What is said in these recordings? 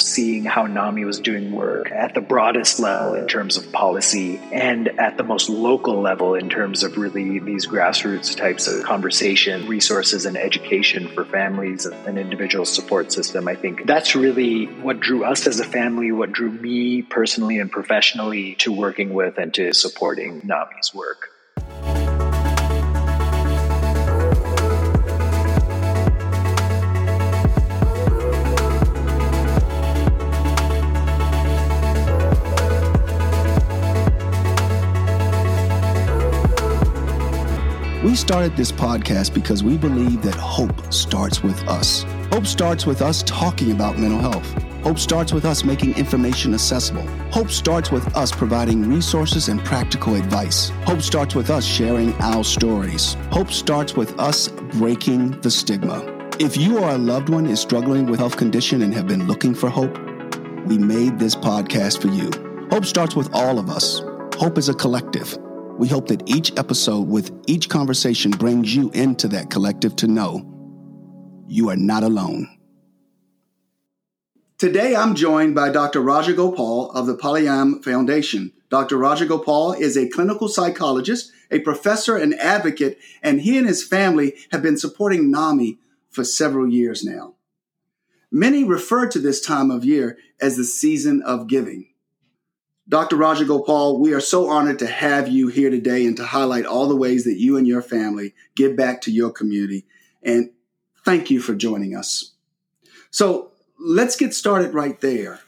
seeing how NAMI was doing work at the broadest level in terms of policy and at the most local level in terms of really these grassroots types of conversation, resources, and education for families and individual support system. I think that's really what drew us as a family, what drew me personally and professionally to working with and to supporting NAMI's work. We started this podcast because we believe that hope starts with us. Hope starts with us talking about mental health. Hope starts with us making information accessible. Hope starts with us providing resources and practical advice. Hope starts with us sharing our stories. Hope starts with us breaking the stigma. If you or a loved one is struggling with a health condition and have been looking for hope, we made this podcast for you. Hope starts with all of us. Hope is a collective. We hope that each episode with each conversation brings you into that collective to know you are not alone. Today, I'm joined by Dr. Rajagopal of the Polyam Foundation. Dr. Rajagopal is a clinical psychologist, a professor, and advocate, and he and his family have been supporting NAMI for several years now. Many refer to this time of year as the season of giving. Dr. Rajagopal, we are so honored to have you here today and to highlight all the ways that you and your family give back to your community. And thank you for joining us. So let's get started right there.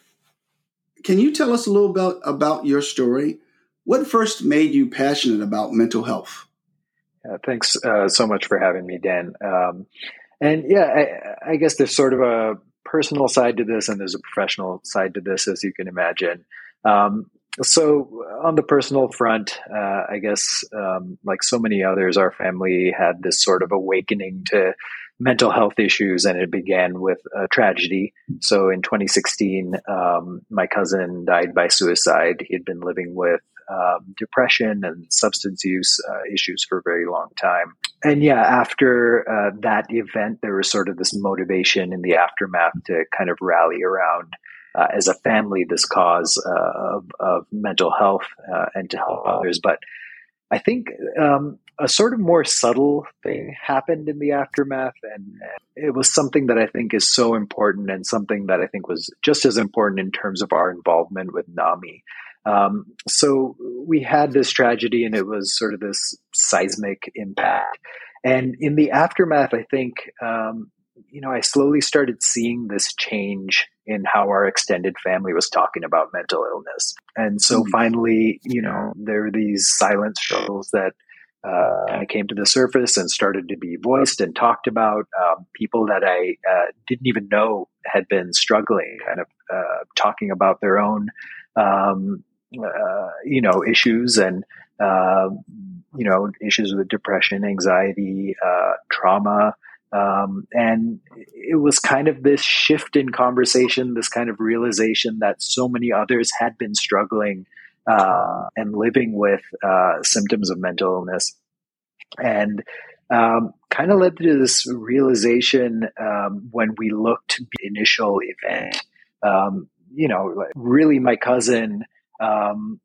Can you tell us a little bit about your story? What first made you passionate about mental health? Uh, thanks uh, so much for having me, Dan. Um, and yeah, I, I, guess there's sort of a personal side to this and there's a professional side to this, as you can imagine. Um, so on the personal front, uh, I guess um, like so many others, our family had this sort of awakening to mental health issues, and it began with a tragedy. So in 2016, um, my cousin died by suicide. He had been living with um, depression and substance use uh, issues for a very long time. And yeah, after uh, that event, there was sort of this motivation in the aftermath to kind of rally around uh, as a family this cause uh, of, of, mental health uh, and to help others. But I think um, a sort of more subtle thing happened in the aftermath, and it was something that I think is so important and something that I think was just as important in terms of our involvement with NAMI. Um, so we had this tragedy, and it was sort of this seismic impact. And in the aftermath, I think um, you know, I slowly started seeing this change in how our extended family was talking about mental illness. And so mm. finally, you know, there were these silent struggles that uh, kind of came to the surface and started to be voiced and talked about. Um, people that I uh, didn't even know had been struggling, kind of uh, talking about their own, um, uh, you know, issues and, um, you know, issues with depression, anxiety, uh, trauma. Um, and it was kind of this shift in conversation, this kind of realization that so many others had been struggling uh, and living with uh, symptoms of mental illness. And um, kind of led to this realization um, when we looked at the initial event. Um, you know, really, my cousin um,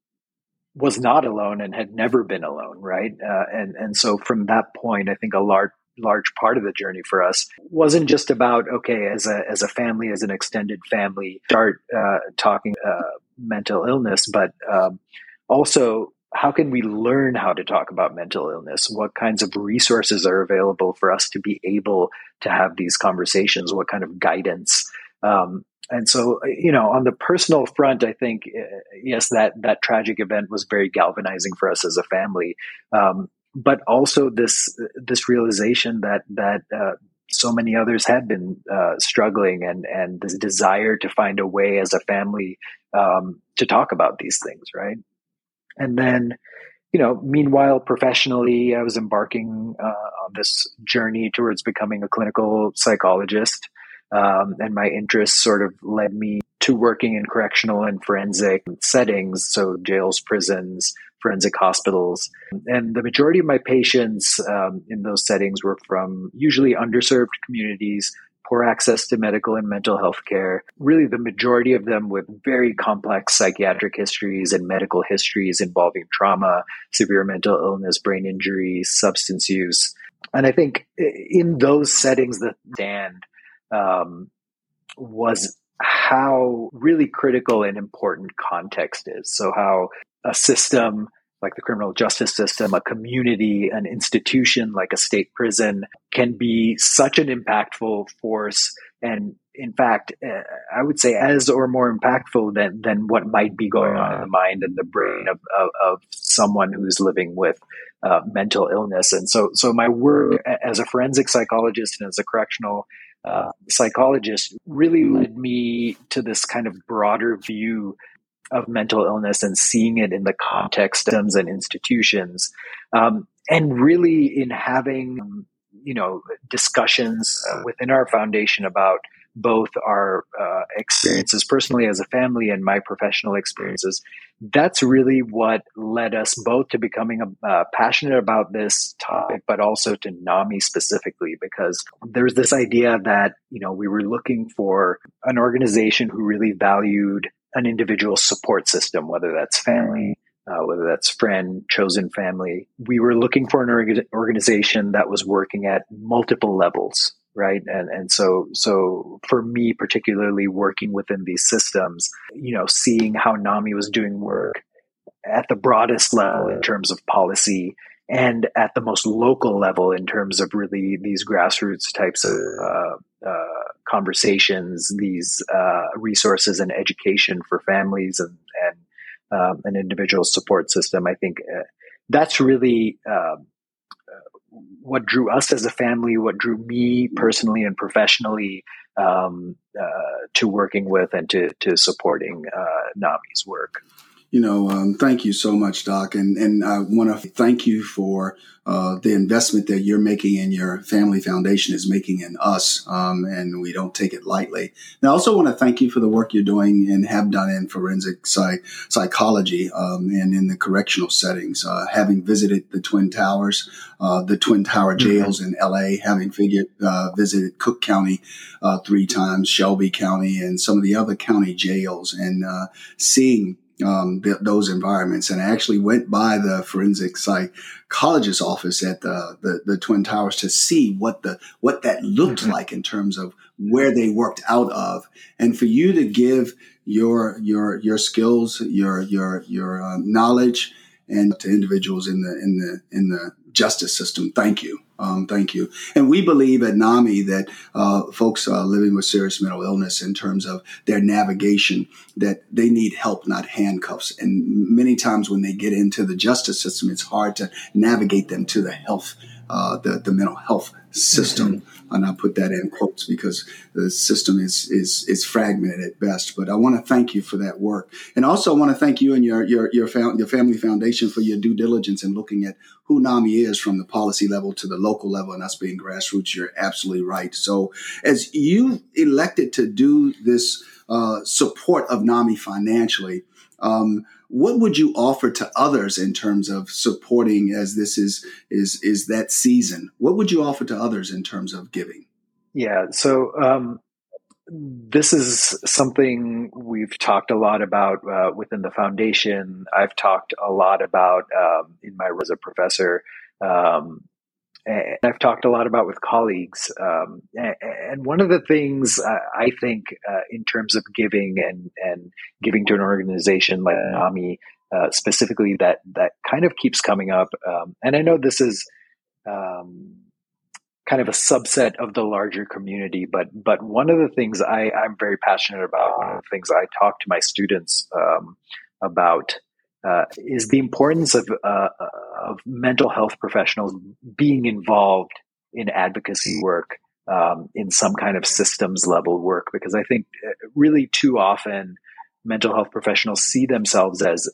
was not alone and had never been alone, right? Uh, and and so from that point, I think a large large part of the journey for us wasn't just about okay as a as a family as an extended family start uh, talking uh, mental illness but um, also how can we learn how to talk about mental illness? What kinds of resources are available for us to be able to have these conversations? What kind of guidance? Um, and so you know on the personal front i think uh, yes that that tragic event was very galvanizing for us as a family. Um, but also this this realization that that uh, so many others had been uh, struggling and and this desire to find a way as a family um, to talk about these things right? And then you know meanwhile professionally i was embarking uh, on this journey towards becoming a clinical psychologist um, and my interests sort of led me to working in correctional and forensic settings so jails prisons forensic hospitals. And the majority of my patients um, in those settings were from usually underserved communities, poor access to medical and mental health care. Really, the majority of them with very complex psychiatric histories and medical histories involving trauma, severe mental illness, brain injury, substance use. And I think in those settings the stand um, was how really critical and important context is. So, how a system like the criminal justice system, a community, an institution like a state prison can be such an impactful force. And in fact, uh, I would say as or more impactful than, than what might be going on in the mind and the brain of, of, of someone who's living with uh, mental illness. And so, so my work as a forensic psychologist and as a correctional uh, psychologist really led me to this kind of broader view of mental illness and seeing it in the context of and institutions, um, and really in having you know discussions uh, within our foundation about both our uh, experiences personally as a family and my professional experiences. That's really what led us both to becoming uh, passionate about this topic, but also to NAMI specifically, because there's this idea that, you know, we were looking for an organization who really valued an individual support system, whether that's family, uh, whether that's friend, chosen family. We were looking for an orga- organization that was working at multiple levels, right? And and so so for me, particularly working within these systems, you know, seeing how NAMI was doing work at the broadest level in terms of policy and at the most local level in terms of really these grassroots types of uh, uh, conversations, these uh, resources and education for families and, and um, an individual support system. I think uh, that's really um, what drew us as a family, what drew me personally and professionally um, uh, to working with and to, to supporting uh, NAMI's work you know, um, thank you so much, Doc. And, and I want to thank you for uh, the investment that you're making in your family foundation is making in us. Um, and we don't take it lightly. And I also want to thank you for the work you're doing and have done in forensic psych- psychology um, and in the correctional settings. Uh, having visited the Twin Towers, uh, the Twin Tower mm-hmm. jails mm-hmm. in LA, having figured, uh, visited Cook County uh, three times, Shelby County, and some of the other county jails, and uh, seeing um, th- those environments. And I actually went by the forensic psychologist office at the, the, the Twin Towers to see what the what that looked mm-hmm. like in terms of where they worked out of. And for you to give your your your skills, your your your uh, knowledge, and to individuals in the in the in the justice system, thank you. Um, thank you. And we believe at NAMI that uh, folks uh, living with serious mental illness, in terms of their navigation, that they need help, not handcuffs. And many times when they get into the justice system, it's hard to navigate them to the health, uh, the the mental health system. Mm-hmm and I put that in quotes because the system is is is fragmented at best. But I want to thank you for that work, and also I want to thank you and your your your, your family foundation for your due diligence in looking at who NAMI is from the policy level to the local level, and us being grassroots. You're absolutely right. So as you elected to do this uh, support of NAMI financially. Um, what would you offer to others in terms of supporting as this is is is that season? What would you offer to others in terms of giving? Yeah, so um, this is something we've talked a lot about uh, within the foundation. I've talked a lot about um, in my role as a professor. Um, and I've talked a lot about with colleagues. Um, and one of the things uh, I think uh, in terms of giving and, and giving to an organization like NAMI uh, specifically that, that kind of keeps coming up. Um, and I know this is um, kind of a subset of the larger community, but, but one of the things I, I'm very passionate about, one of the things I talk to my students um, about uh, is the importance of, uh, of mental health professionals being involved in advocacy work um, in some kind of systems level work because I think uh, really too often mental health professionals see themselves as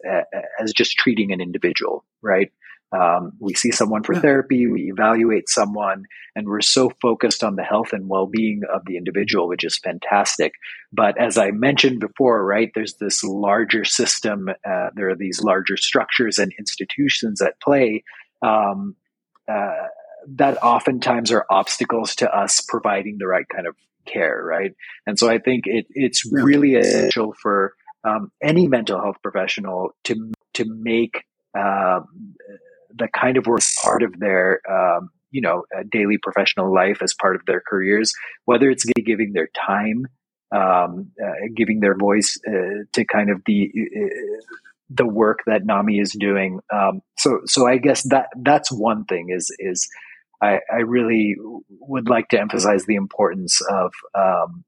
as just treating an individual, right? Um, we see someone for therapy, we evaluate someone, and we're so focused on the health and well being of the individual, which is fantastic. But as I mentioned before, right, there's this larger system, uh, there are these larger structures and institutions at play. Um, uh, that oftentimes are obstacles to us providing the right kind of care, right? And so I think it, it's really essential for um, any mental health professional to to make uh, the kind of work part of their um, you know daily professional life as part of their careers, whether it's giving their time, um, uh, giving their voice uh, to kind of the uh, the work that NAMI is doing. Um, so so I guess that that's one thing is is I, I really would like to emphasize the importance of um,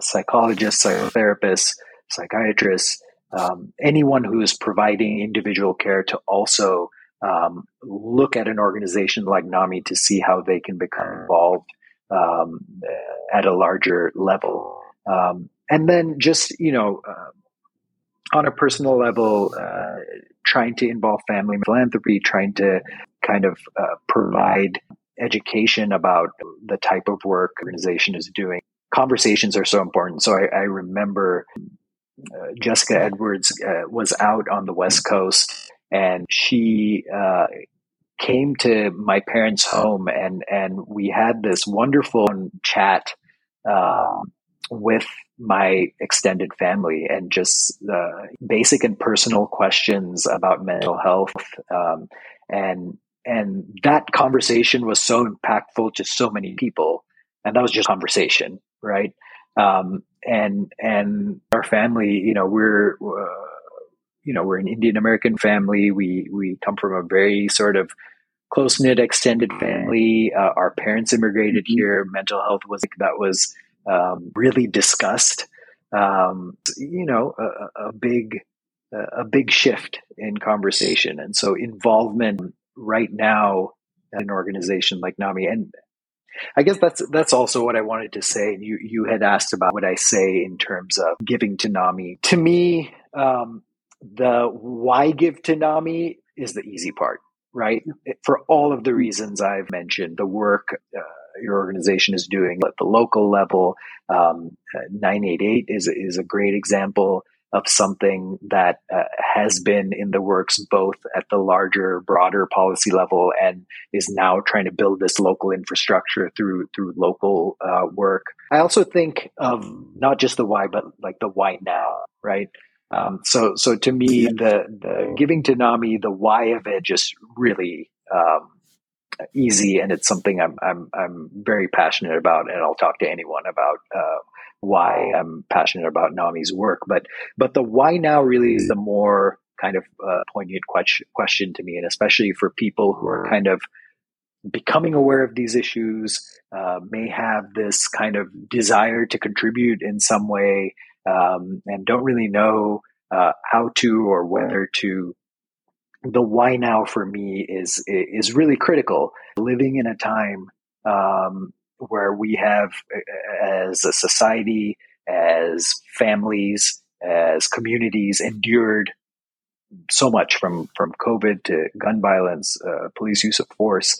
psychologists, psychotherapists, psychiatrists, um, anyone who is providing individual care to also um, look at an organization like NAMI to see how they can become involved um, at a larger level. Um, and then just, you know, uh, on a personal level, uh, trying to involve family philanthropy, trying to kind of uh, provide education about the type of work organization is doing. Conversations are so important. So I, I remember uh, Jessica Edwards uh, was out on the West Coast and she uh, came to my parents' home and, and we had this wonderful chat um, with my extended family and just uh, basic and personal questions about mental health um, and and that conversation was so impactful to so many people. And that was just conversation right? Um, and and our family you know we're uh, you know we're an indian american family we we come from a very sort of close knit extended family uh, our parents immigrated mm-hmm. here mental health was that was um, really discussed um, you know a, a big a big shift in conversation and so involvement right now at an organization like NAMI. And I guess that's that's also what I wanted to say. You you had asked about what I say in terms of giving to NAMI. To me, um, the why give to NAMI is the easy part, right? For all of the reasons I've mentioned, the work uh, your organization is doing at the local level. Um, 988 is is a great example of something that uh, has been in the works both at the larger broader policy level and is now trying to build this local infrastructure through through local uh, work i also think of not just the why but like the why now right um, so so to me the the giving to nami the why of it just really um, easy and it's something I'm, I'm i'm very passionate about and i'll talk to anyone about uh, why I'm passionate about Nami's work. But but the why now really is the more kind of uh, poignant question question to me, and especially for people who are kind of becoming aware of these issues, uh, may have this kind of desire to contribute in some way, um, and don't really know uh, how to or whether to. The why now for me is is really critical. Living in a time um, where we have, as a society, as families, as communities, endured so much from from COVID to gun violence, uh, police use of force.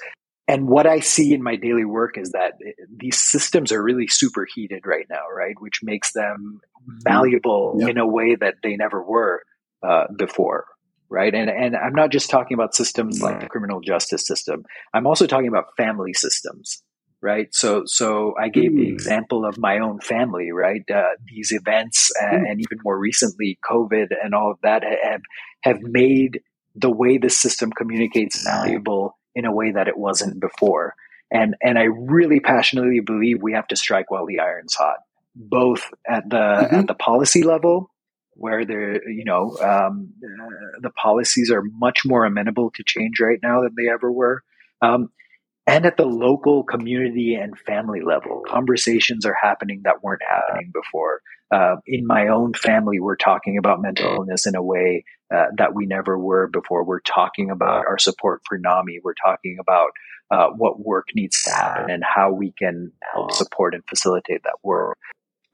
And what I see in my daily work is that these systems are really superheated right now, right? Which makes them malleable yep. in a way that they never were uh, before, right? And and I'm not just talking about systems like the criminal justice system. I'm also talking about family systems, right? So, so I gave mm. the example of my own family, right? Uh, these events and, mm. and, even more recently, COVID and all of that have have made the way the system communicates valuable in a way that it wasn't before. And and I really passionately believe we have to strike while the iron's hot, both at the mm-hmm. at the policy level. Where there, you know, um, uh, the policies are much more amenable to change right now than they ever were. Um, and at the local community and family level conversations are happening that weren't happening before. Uh, in my own family we're talking about mental illness in a way uh, that we never were before. We're talking about our support for nami. We're talking about uh, what work needs to happen and how we can help support and facilitate that work.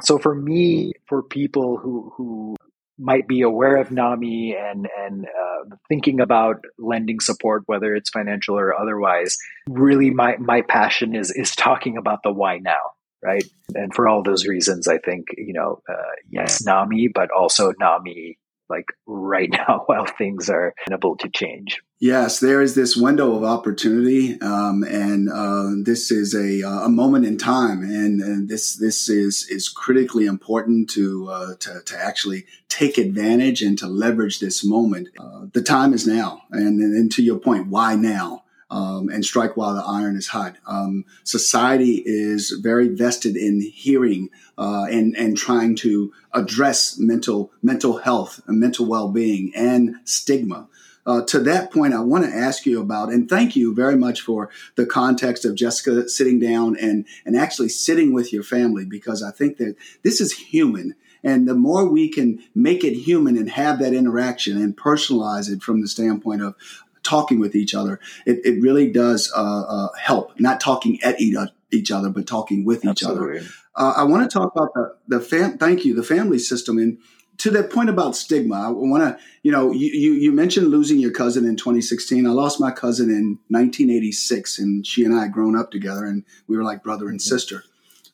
So for me for people who who might be aware of NAMI and and uh, thinking about lending support, whether it's financial or otherwise. Really, my my passion is is talking about the why now, right? And for all those reasons, I think you know, uh, yes, NAMI, but also NAMI like right now while things are able to change. Yes, there is this window of opportunity, um, and uh, this is a, uh, a moment in time, and, and, this this is is critically important to uh, to, to actually take advantage and to leverage this moment. Uh, the time is now, and, and to your point, why now? Um, and strike while the iron is hot. Um, society is very vested in hearing uh, and and trying to address mental mental health and mental well being and stigma. Uh, to that point, I want to ask you about, and thank you very much for the context of Jessica sitting down and, and actually sitting with your family, because I think that this is human. And the more we can make it human and have that interaction and personalize it from the standpoint of talking with each other, it, it really does uh, uh, help. Not talking at each other, but talking with Absolutely. each other. Uh, I want to talk about the, the fam- thank you, the family system. And to that point about stigma, I want to, you know, you, you, you, mentioned losing your cousin in 2016. I lost my cousin in 1986, and she and I had grown up together, and we were like brother and mm-hmm. sister.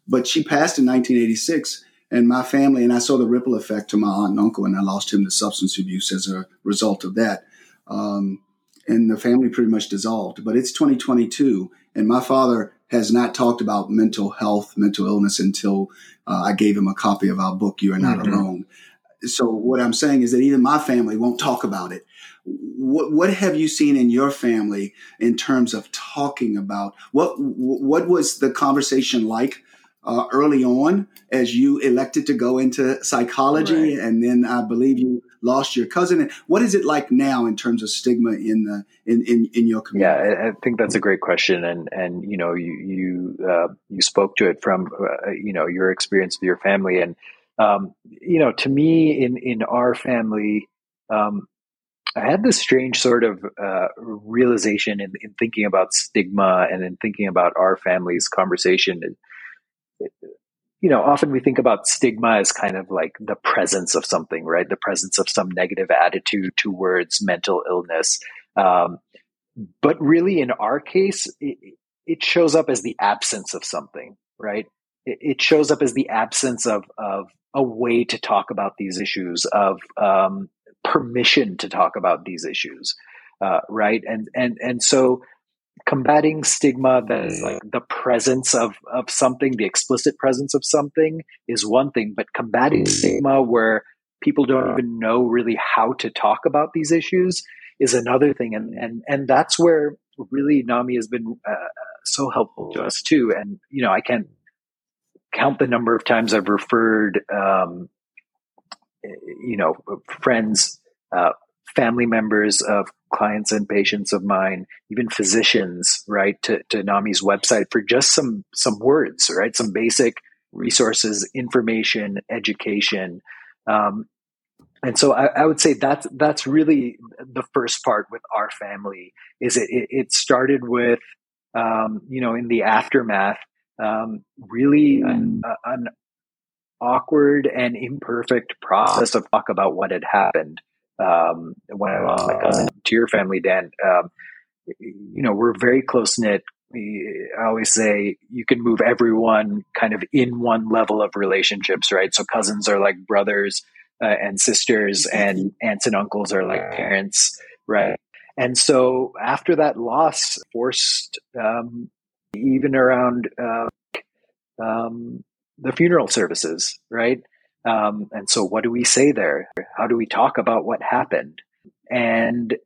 But she passed in 1986, and my family, and I saw the ripple effect to my aunt and uncle, and I lost him to substance abuse as a result of that. Um, and the family pretty much dissolved. But it's 2022, and my father has not talked about mental health, mental illness until uh, I gave him a copy of our book, You Are Not mm-hmm. Alone so what I'm saying is that even my family won't talk about it. What what have you seen in your family in terms of talking about what what was the conversation like uh, early on as you elected to go into psychology, right. and then I believe you lost your cousin. What is it like now in terms of stigma in the in in, in your community? Yeah, I think that's a great question, and and you know you you uh, you spoke to it from uh, you know your experience with your family and um, you know, to me, in in our family, um, I had this strange sort of uh, realization in, in, thinking about stigma and in thinking about our family's conversation. You know, often we think about stigma as kind of like the presence of something, right? The presence of some negative attitude towards mental illness. Um, but really, in our case, it, it shows up as the absence of something, right? it shows up as the absence of of a way to talk about these issues, of um, permission to talk about these issues, uh, right? And and and so combating stigma that is like the presence of of something, the explicit presence of something, is one thing, but combating stigma where people don't even know really how to talk about these issues is another thing, and and and that's where really NAMI has been uh, so helpful to us too. And you know, I can't count the number of times I've referred, um, you know, friends, uh, family members of clients and patients of mine, even physicians, right, to, to NAMI's website for just some some words, right, some basic resources, information, education. Um, and so I, I, would say that's that's really the first part with our family. Is it it, it started with um, you know in the aftermath um, really an, an, awkward and imperfect process of talk about what had happened um, when I lost my cousin to your family, Dan. Um, you know, we're very close knit. I always say you can move everyone kind of in one level of relationships, right? So cousins are like brothers uh, and sisters, and aunts and uncles are like parents, right? And so after that loss, forced um, even around uh, um, the funeral services, right? Um, and so, what do we say there? How do we talk about what happened? And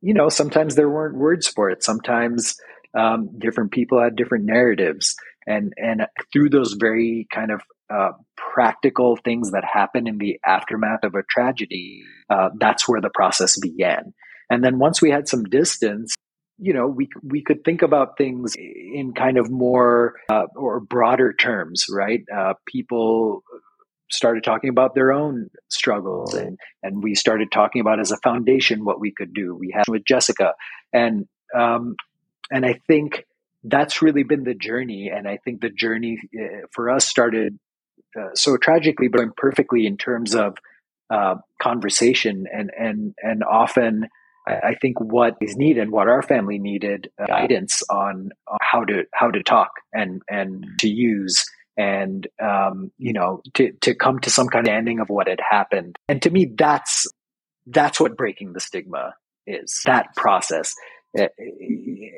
you know, sometimes there weren't words for it. Sometimes um, different people had different narratives, and and through those very kind of uh, practical things that happen in the aftermath of a tragedy, uh, that's where the process began. And then once we had some distance, you know, we we could think about things in kind of more uh, or broader terms, right? Uh, people started talking about their own struggles, and and we started talking about as a foundation what we could do. We had with Jessica, and um, and I think that's really been the journey. And I think the journey uh, for us started uh, so tragically, but imperfectly in terms of uh, conversation, and and and often I think what is needed, what our family needed, uh, guidance on, on, how to how to talk and and to use and um, you know to to come to some kind of ending of what had happened. And to me, that's that's what breaking the stigma is that process. Eh,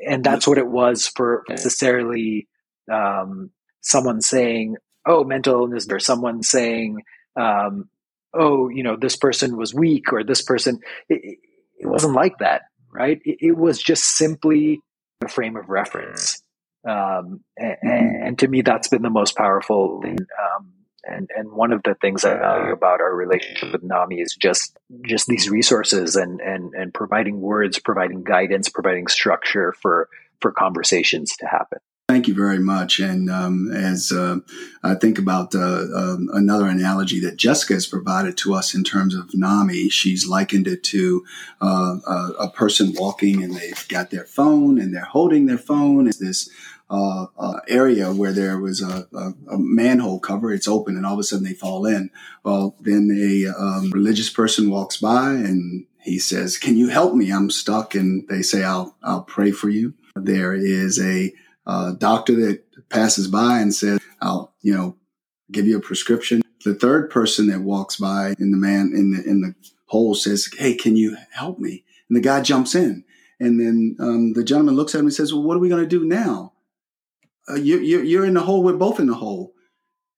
and that's what it was for necessarily um, someone saying oh mental illness or someone saying um, oh you know this person was weak or this person it, it wasn't like that right? It, it, was just simply a frame of reference um, and, and, to me that's been the most powerful um, and and one of the things I value about our relationship with NAMI is just just these resources and and and providing words, providing guidance, providing structure for for conversations to happen. Thank you very much. And um, as uh, I think about uh, um, another analogy that Jessica has provided to us in terms of NAMI, she's likened it to uh, a, a, person walking and they've got their phone and they're holding their phone. It's this uh, uh, area where there was a, a, a, manhole cover. It's open, and all of a sudden they fall in. Well, then a um, religious person walks by and he says, "Can you help me? I'm stuck." And they say, "I'll I'll pray for you." There is a uh, doctor that passes by and says, "I'll you know give you a prescription." The third person that walks by in the man in the in the hole says, "Hey, can you help me?" And the guy jumps in. And then um, the gentleman looks at him and says, "Well, what are we going to do now?" Uh, you, you, you're in the hole. We're both in the hole.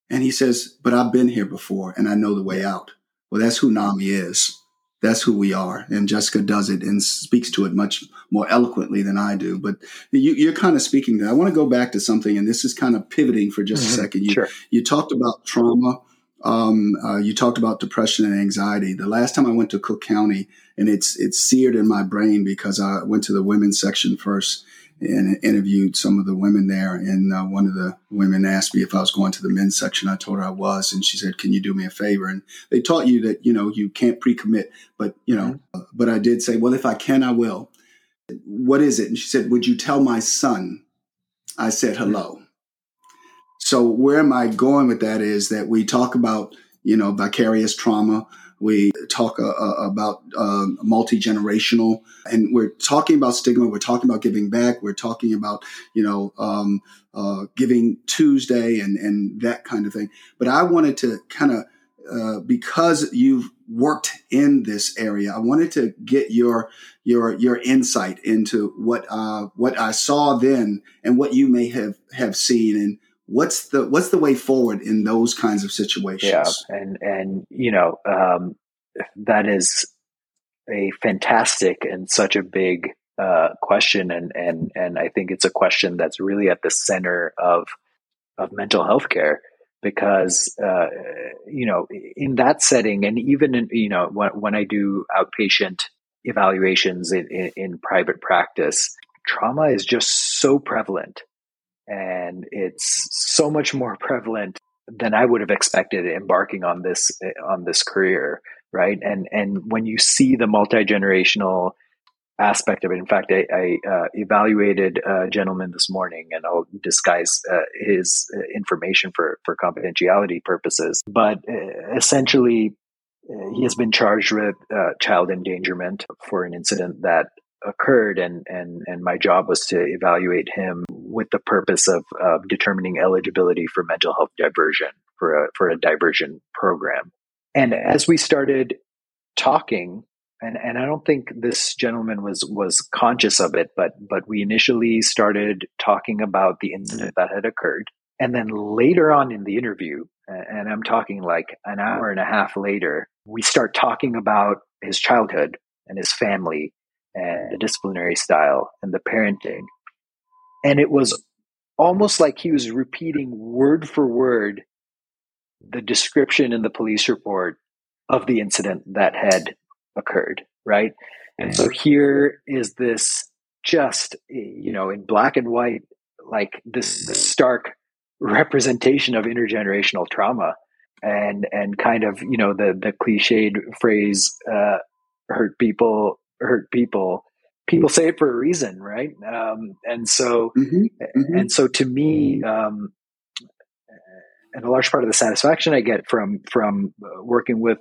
And he says, but I've been here before and I know the way out. Well, that's who NAMI is. That's who we are. And Jessica does it and speaks to it much more eloquently than I do. But you, are kind of speaking there. I want to go back to something, and this is kind of pivoting for just mm-hmm. a second. You, sure. you talked about trauma. Um, uh, you talked about depression and anxiety. The last time I went to Cook County, and it's it's seared in my brain because I went to the women's section first, and interviewed some of the women there. And uh, one of the women asked me if I was going to the men's section. I told her I was, and she said, "Can you do me a favor?" And they taught you that you know you can't pre-commit, but you know, mm-hmm. but I did say, "Well, if I can, I will." What is it? And she said, "Would you tell my son?" I said, "Hello." So where am I going with that? Is that we talk about you know vicarious trauma we talk uh, uh about uh, multi generational, and we're talking about stigma. We're talking about giving back. We're talking about you know um, uh, Giving Tuesday and and that kind of thing. But I wanted to kind of uh, because you've worked in this area, I wanted to get your your your insight into what uh, what I saw then and what you may have have seen and what's the what's the way forward in those kinds of situations? Yeah and and you know um, that is a fantastic and such a big uh, question and and and I think it's a question that's really at the center of of mental health care because uh, you know in that setting and even in, you know when, when I do outpatient evaluations in, in, in private practice trauma is just so prevalent and it's so much more prevalent than I would have expected embarking on this on this career, right? And and when you see the multi generational aspect of it, in fact, I, I uh, evaluated a gentleman this morning, and I'll disguise uh, his uh, information for for confidentiality purposes. But uh, essentially, uh, he has been charged with uh, child endangerment for an incident that occurred and and and my job was to evaluate him with the purpose of, of determining eligibility for mental health diversion for a for a diversion program and as we started talking and and I don't think this gentleman was was conscious of it but but we initially started talking about the incident that had occurred and then later on in the interview and I'm talking like an hour and a half later we start talking about his childhood and his family and the disciplinary style and the parenting. And it was almost like he was repeating word for word the description in the police report of the incident that had occurred, right? And so here is this just, you know, in black and white, like this, this stark representation of intergenerational trauma and and kind of you know the the cliched phrase uh, hurt people hurt people people say it for a reason right? Um, and so mm-hmm, mm-hmm. and so to me um, and a large part of the satisfaction i get from from working with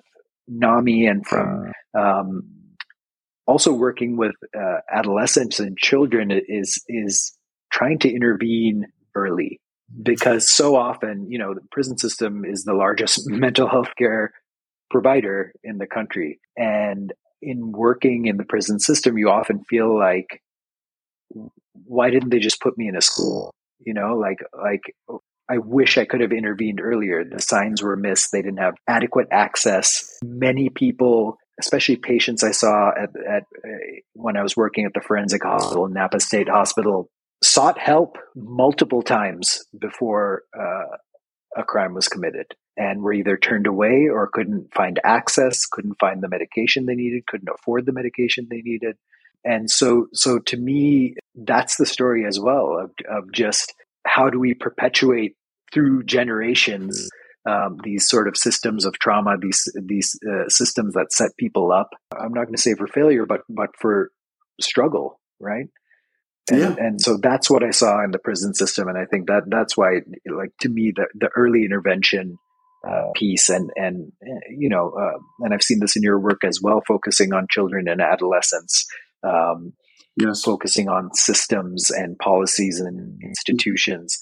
nami and from um, also working with uh, adolescents and children is is trying to intervene early because so often you know the prison system is the largest mental health care provider in the country. And in working in the prison system, you often feel like, why didn't they just put me in a school? You know, like like I wish I could have intervened earlier. The signs were missed. They didn't have adequate access. Many people, especially patients I saw at, at uh, when I was working at the forensic hospital, Napa State Hospital, sought help multiple times before uh, a crime was committed and were either turned away or couldn't find access, couldn't find the medication they needed, couldn't afford the medication they needed. And so, so to me, that's the story as well of, of just how do we perpetuate through generations um, these sort of systems of trauma, these these uh, systems that set people up. I'm not going to say for failure, but but for struggle, right? And, yeah. and so that's what I saw in the prison system, and I think that that's why, like to me, the the early intervention uh, piece, and and you know, uh, and I've seen this in your work as well, focusing on children and adolescents, um, yes. focusing on systems and policies and institutions,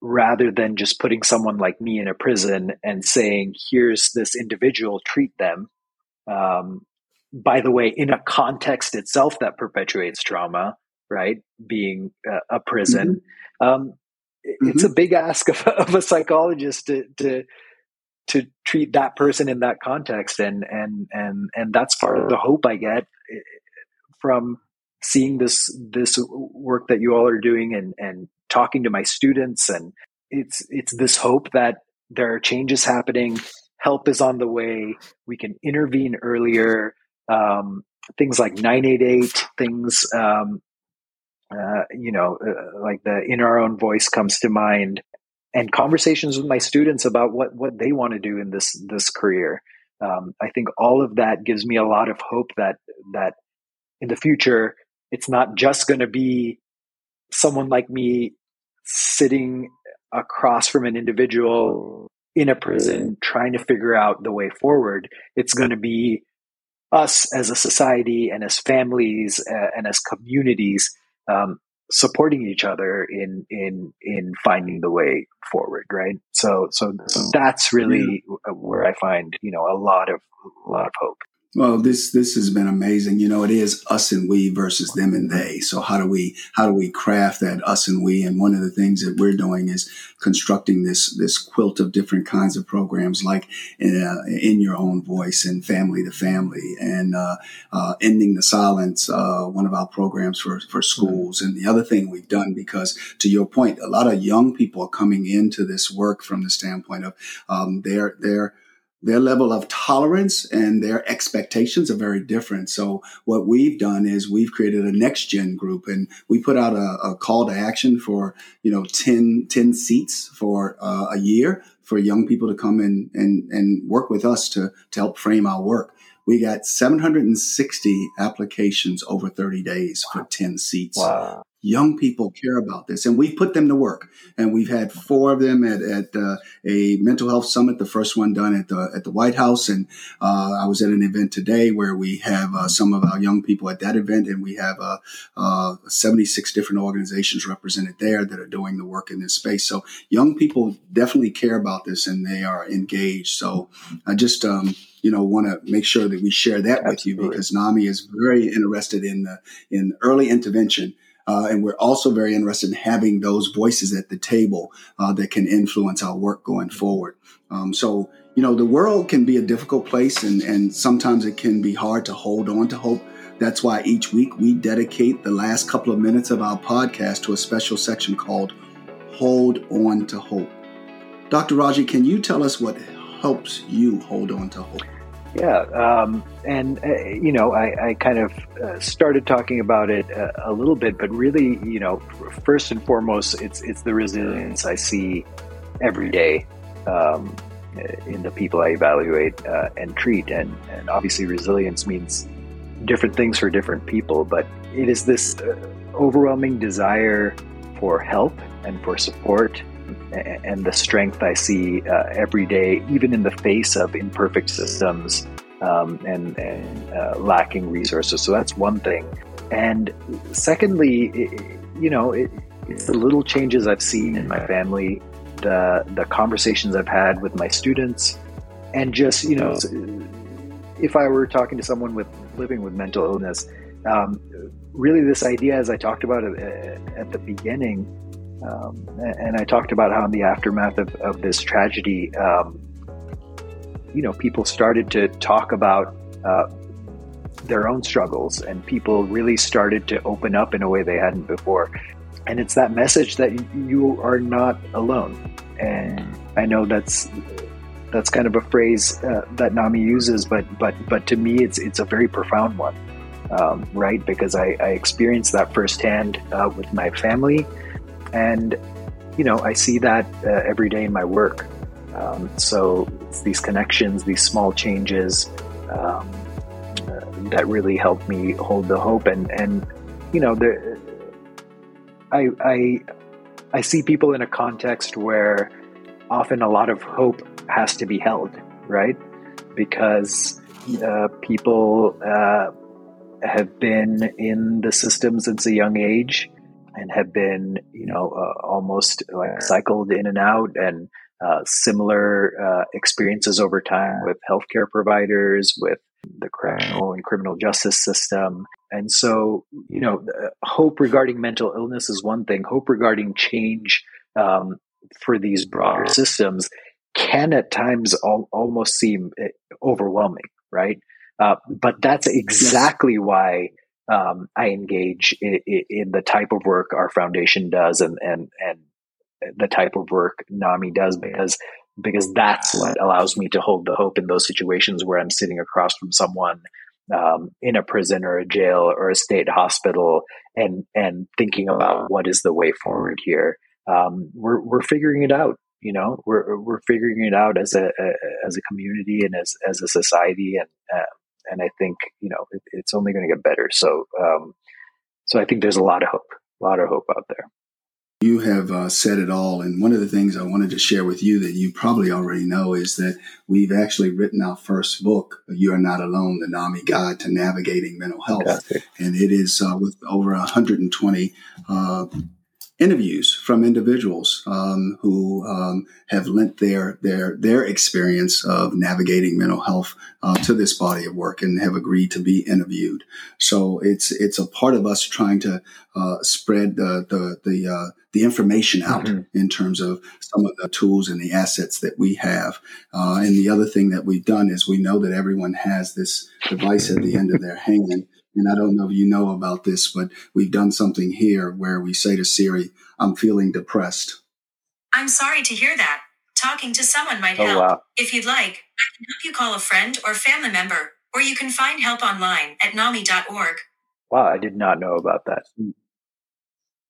rather than just putting someone like me in a prison and saying, "Here's this individual, treat them." Um, by the way, in a context itself that perpetuates trauma, right? Being a, a prison. Mm-hmm. Um, mm-hmm. It's a big ask of, of, a psychologist to, to, to treat that person in that context. And, and, and, and that's part of the hope I get eh, from seeing this, this work that you all are doing and, and talking to my students. And it's, it's this hope that there are changes happening. Help is on the way. We can intervene earlier. Um, things like 988, things um, uh, you know, uh, like the in our own voice comes to mind, and conversations with my students about what what they want to do in this this career. Um, I think all of that gives me a lot of hope that that in the future it's not just going to be someone like me sitting across from an individual in a prison trying to figure out the way forward. It's going to be us as a society and as families uh, and as communities um, supporting each other in in in finding the way forward right? So so, so that's really where i find you know a lot of a lot of hope well, this this has been amazing. You know, it is us and we versus them and they. So how do we how do we craft that us and we? And one of the things that we're doing is constructing this this quilt of different kinds of programs, like uh, in your own voice and family to family, and uh, uh, ending the silence. Uh, one of our programs for for schools. And the other thing we've done, because to your point, a lot of young people are coming into this work from the standpoint of um, they're they're their level of tolerance and their expectations are very different. So what we've done is we've created a next gen group and we put out a, a call to action for, you know, 10, 10 seats for uh, a year for young people to come in and, and work with us to, to help frame our work. We got 760 applications over 30 days for 10 seats. Wow young people care about this and we've put them to work. And we've had four of them at, at uh, a mental health summit the first one done at the at the white house. And uh, i was at an event today where we have uh, some of our young people at that event and we have uh, uh, 76 different organizations represented there that are doing the work in this space. So young people definitely care about this and they are engaged. So i just um, you know want to make sure that we share that Absolutely. with you because NAMI is very interested in the in early intervention uh, and we're also very interested in having those voices at the table uh, that can influence our work going forward. Um, so, you know, the world can be a difficult place and, and sometimes it can be hard to hold on to hope. That's why each week we dedicate the last couple of minutes of our podcast to a special section called Hold On to Hope. Dr. Raji, can you tell us what helps you hold on to hope? Yeah, um, and uh, you know, I, I kind of uh, started talking about it a, uh, a, little bit, but really, you know, first and foremost, it's it's the resilience I see every day um, in the people I evaluate uh, and treat, and and obviously, resilience means different things for different people, but it is this uh, overwhelming desire for help and for support and the strength I see uh, every day, even in the face of imperfect systems um, and, and uh, lacking resources. So that's one thing. And secondly, it, you know, it, it's the little changes I've seen in my family, the the conversations I've had with my students, and just you know, if I were talking to someone with living with mental illness. Um, really, this idea, as I talked about uh, at the beginning, um, and I talked about how in the aftermath of, of this tragedy, um, you know, people started to talk about uh, their own struggles, and people really started to open up in a way they hadn't before. And it's that message that you are not alone. And I know that's that's kind of a phrase uh, that Nami uses, but but but to me, it's it's a very profound one, um, right? Because I, I experienced that firsthand uh, with my family, and you know I see that uh, every day in my work. Um, so it's these connections, these small changes um, uh, that really help me hold the hope, and and you know the I I I see people in a context where often a lot of hope has to be held, right? Because uh, people uh, have been in the system since a young age and have been, you know, uh, almost like cycled in and out and uh, similar uh, experiences over time with healthcare providers, with the criminal and criminal justice system. And so, you know, hope regarding mental illness is one thing, hope regarding change um, for these broader systems can at times al- almost seem eh, overwhelming, right? Uh, but that's exactly why um, I engage in, in, the type of work our foundation does, and and and the type of work NAMI does, because because that's what allows me to hold the hope in those situations where I'm sitting across from someone um, in a prison or a jail or a state hospital, and and thinking about what is the way forward here. Um, we're we're figuring it out you know we're we're figuring it out as a, a as a community and as as a society and uh, and I think you know it, it's only going to get better. So um, so I think there's a lot of hope a lot of hope out there. You have uh, said it all and one of the things I wanted to share with you that you probably already know is that we've actually written our first book you are not alone the NAMI guide to navigating mental health. Fantastic. and it is uh, with over 120 uh, interviews from individuals um, who um, have lent their their their experience of navigating mental health uh, to this body of work and have agreed to be interviewed. So it's it's a part of us trying to uh, spread the the the, uh, the information out mm-hmm. in terms of some of the tools and the assets that we have. Uh, and the other thing that we've done is we know that everyone has this device at the end of their hand and I don't know if you know about this, but we've done something here where we say to Siri, I'm feeling depressed. I'm sorry to hear that. Talking to someone might oh, help. Wow. If you'd like, I can help you call a friend or family member, or you can find help online at NAMI.org. Wow, I did not know about that.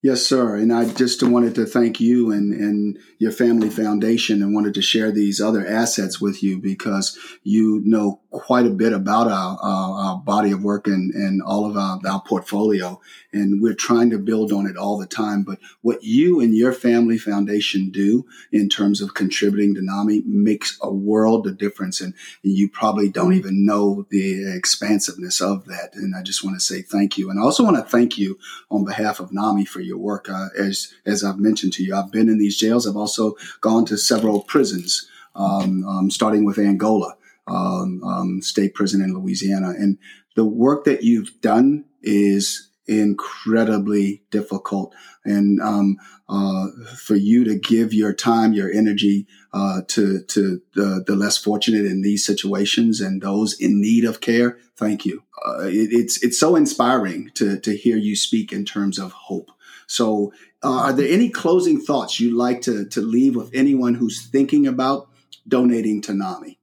Yes, sir. And I just wanted to thank you and, and your family foundation and wanted to share these other assets with you because you know quite a bit about our, our, our body of work and, and all of our, our portfolio. And we're trying to build on it all the time. But what you and your family foundation do in terms of contributing to NAMI makes a world of difference. And, and you probably don't even know the expansiveness of that. And I just want to say thank you. And I also want to thank you on behalf of NAMI for your work. Uh, as as I've mentioned to you, I've been in these jails. I've also gone to several prisons, um, um, starting with Angola um, um State Prison in Louisiana, and the work that you've done is incredibly difficult. And um, uh, for you to give your time, your energy uh, to to the, the, less fortunate in these situations and those in need of care, thank you. Uh, it, it's it's so inspiring to to hear you speak in terms of hope. So, uh, are there any closing thoughts you'd like to, to leave with anyone who's thinking about donating to NAMI?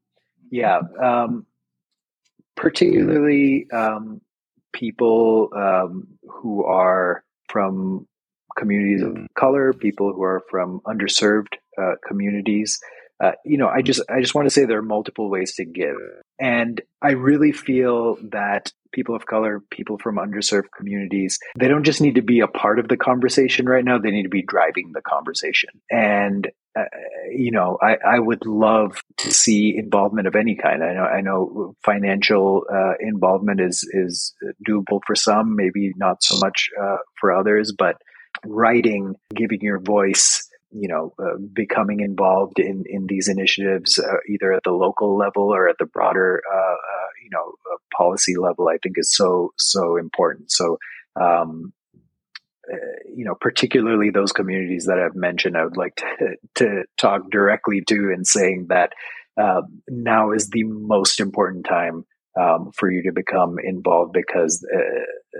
Yeah, um, particularly um, people um, who are from communities of color, people who are from underserved uh, communities. Uh, you know, I just I just want to say there are multiple ways to give, and I really feel that people of color, people from underserved communities, they don't just need to be a part of the conversation right now, they need to be driving the conversation. And uh, you know, I, I would love to see involvement of any kind. I know, I know financial uh, involvement is is doable for some, maybe not so much uh, for others. But writing, giving your voice, you know, uh, becoming involved in in these initiatives, uh, either at the local level or at the broader, you know policy level, I think is so so important. So. Um, you know, particularly those communities that I've mentioned, I would like to, to talk directly to in saying that uh, now is the most important time um, for you to become involved because uh,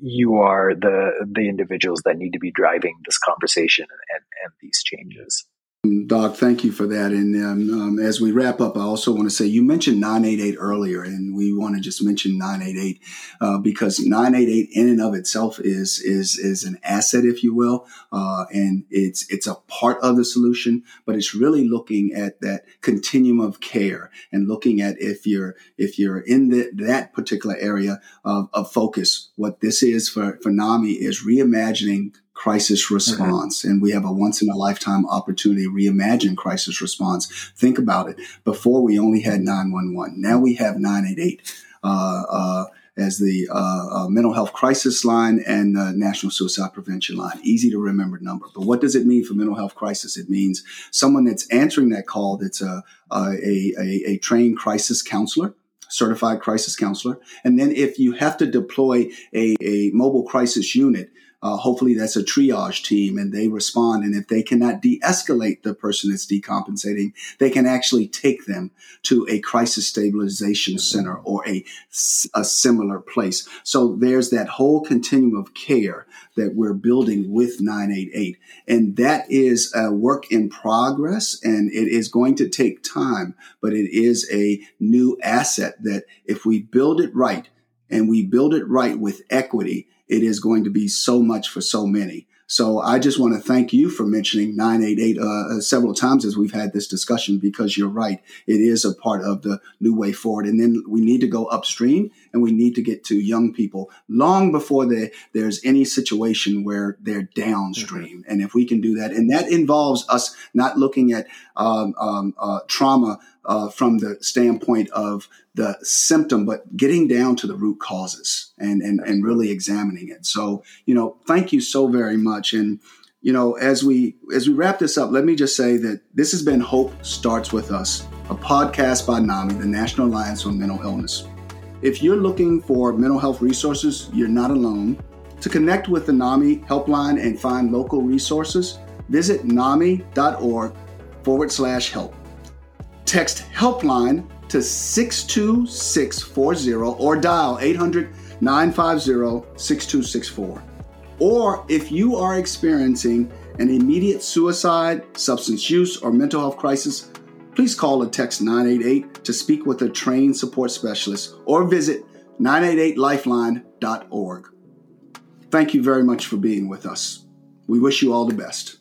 you are the the individuals that need to be driving this conversation and, and these changes. Doc, thank you for that. And um, um, as we wrap up, I also want to say you mentioned 988 earlier, and we want to just mention 988 uh, because 988 in and of itself is is is an asset, if you will, uh, and it's it's a part of the solution. But it's really looking at that continuum of care and looking at if you're if you're in the, that particular area of, of focus. What this is for for NAMI is reimagining crisis mm-hmm. response. Mm-hmm. And we have a once in a lifetime opportunity to reimagine crisis response. Think about it. Before we only had 911. Now we have 988. Uh, uh, as the uh, uh, mental health crisis line and the national suicide prevention line. Easy to remember number. But what does it mean for mental health crisis? It means someone that's answering that call that's a, a, a, a trained crisis counselor certified crisis counselor. And then if you have to deploy a, a mobile crisis unit, uh, hopefully that's a triage team and they respond. And if they cannot de-escalate the person that's decompensating, they can actually take them to a crisis stabilization center or a, a similar place. So there's that whole continuum of care that we're building with 988. And that is a work in progress and it is going to take time, but it is a new asset that if we build it right and we build it right with equity, it is going to be so much for so many. So I just want to thank you for mentioning 988 uh, uh, several times as we've had this discussion because you're right. It is a part of the new way forward. And then we need to go upstream and we need to get to young people long before they, there's any situation where they're downstream. Mm-hmm. And if we can do that, and that involves us not looking at um, um, uh, trauma uh, from the standpoint of the symptom, but getting down to the root causes and, and, and really examining it. So, you know, thank you so very much. And, you know, as we as we wrap this up, let me just say that this has been Hope Starts With Us, a podcast by NAMI, the National Alliance on Mental Illness. If you're looking for mental health resources, you're not alone. To connect with the NAMI helpline and find local resources, visit nami.org forward slash help. Text helpline to 62640 or dial 800 950 6264. Or if you are experiencing an immediate suicide, substance use, or mental health crisis, please call or text 988 to speak with a trained support specialist or visit 988lifeline.org. Thank you very much for being with us. We wish you all the best.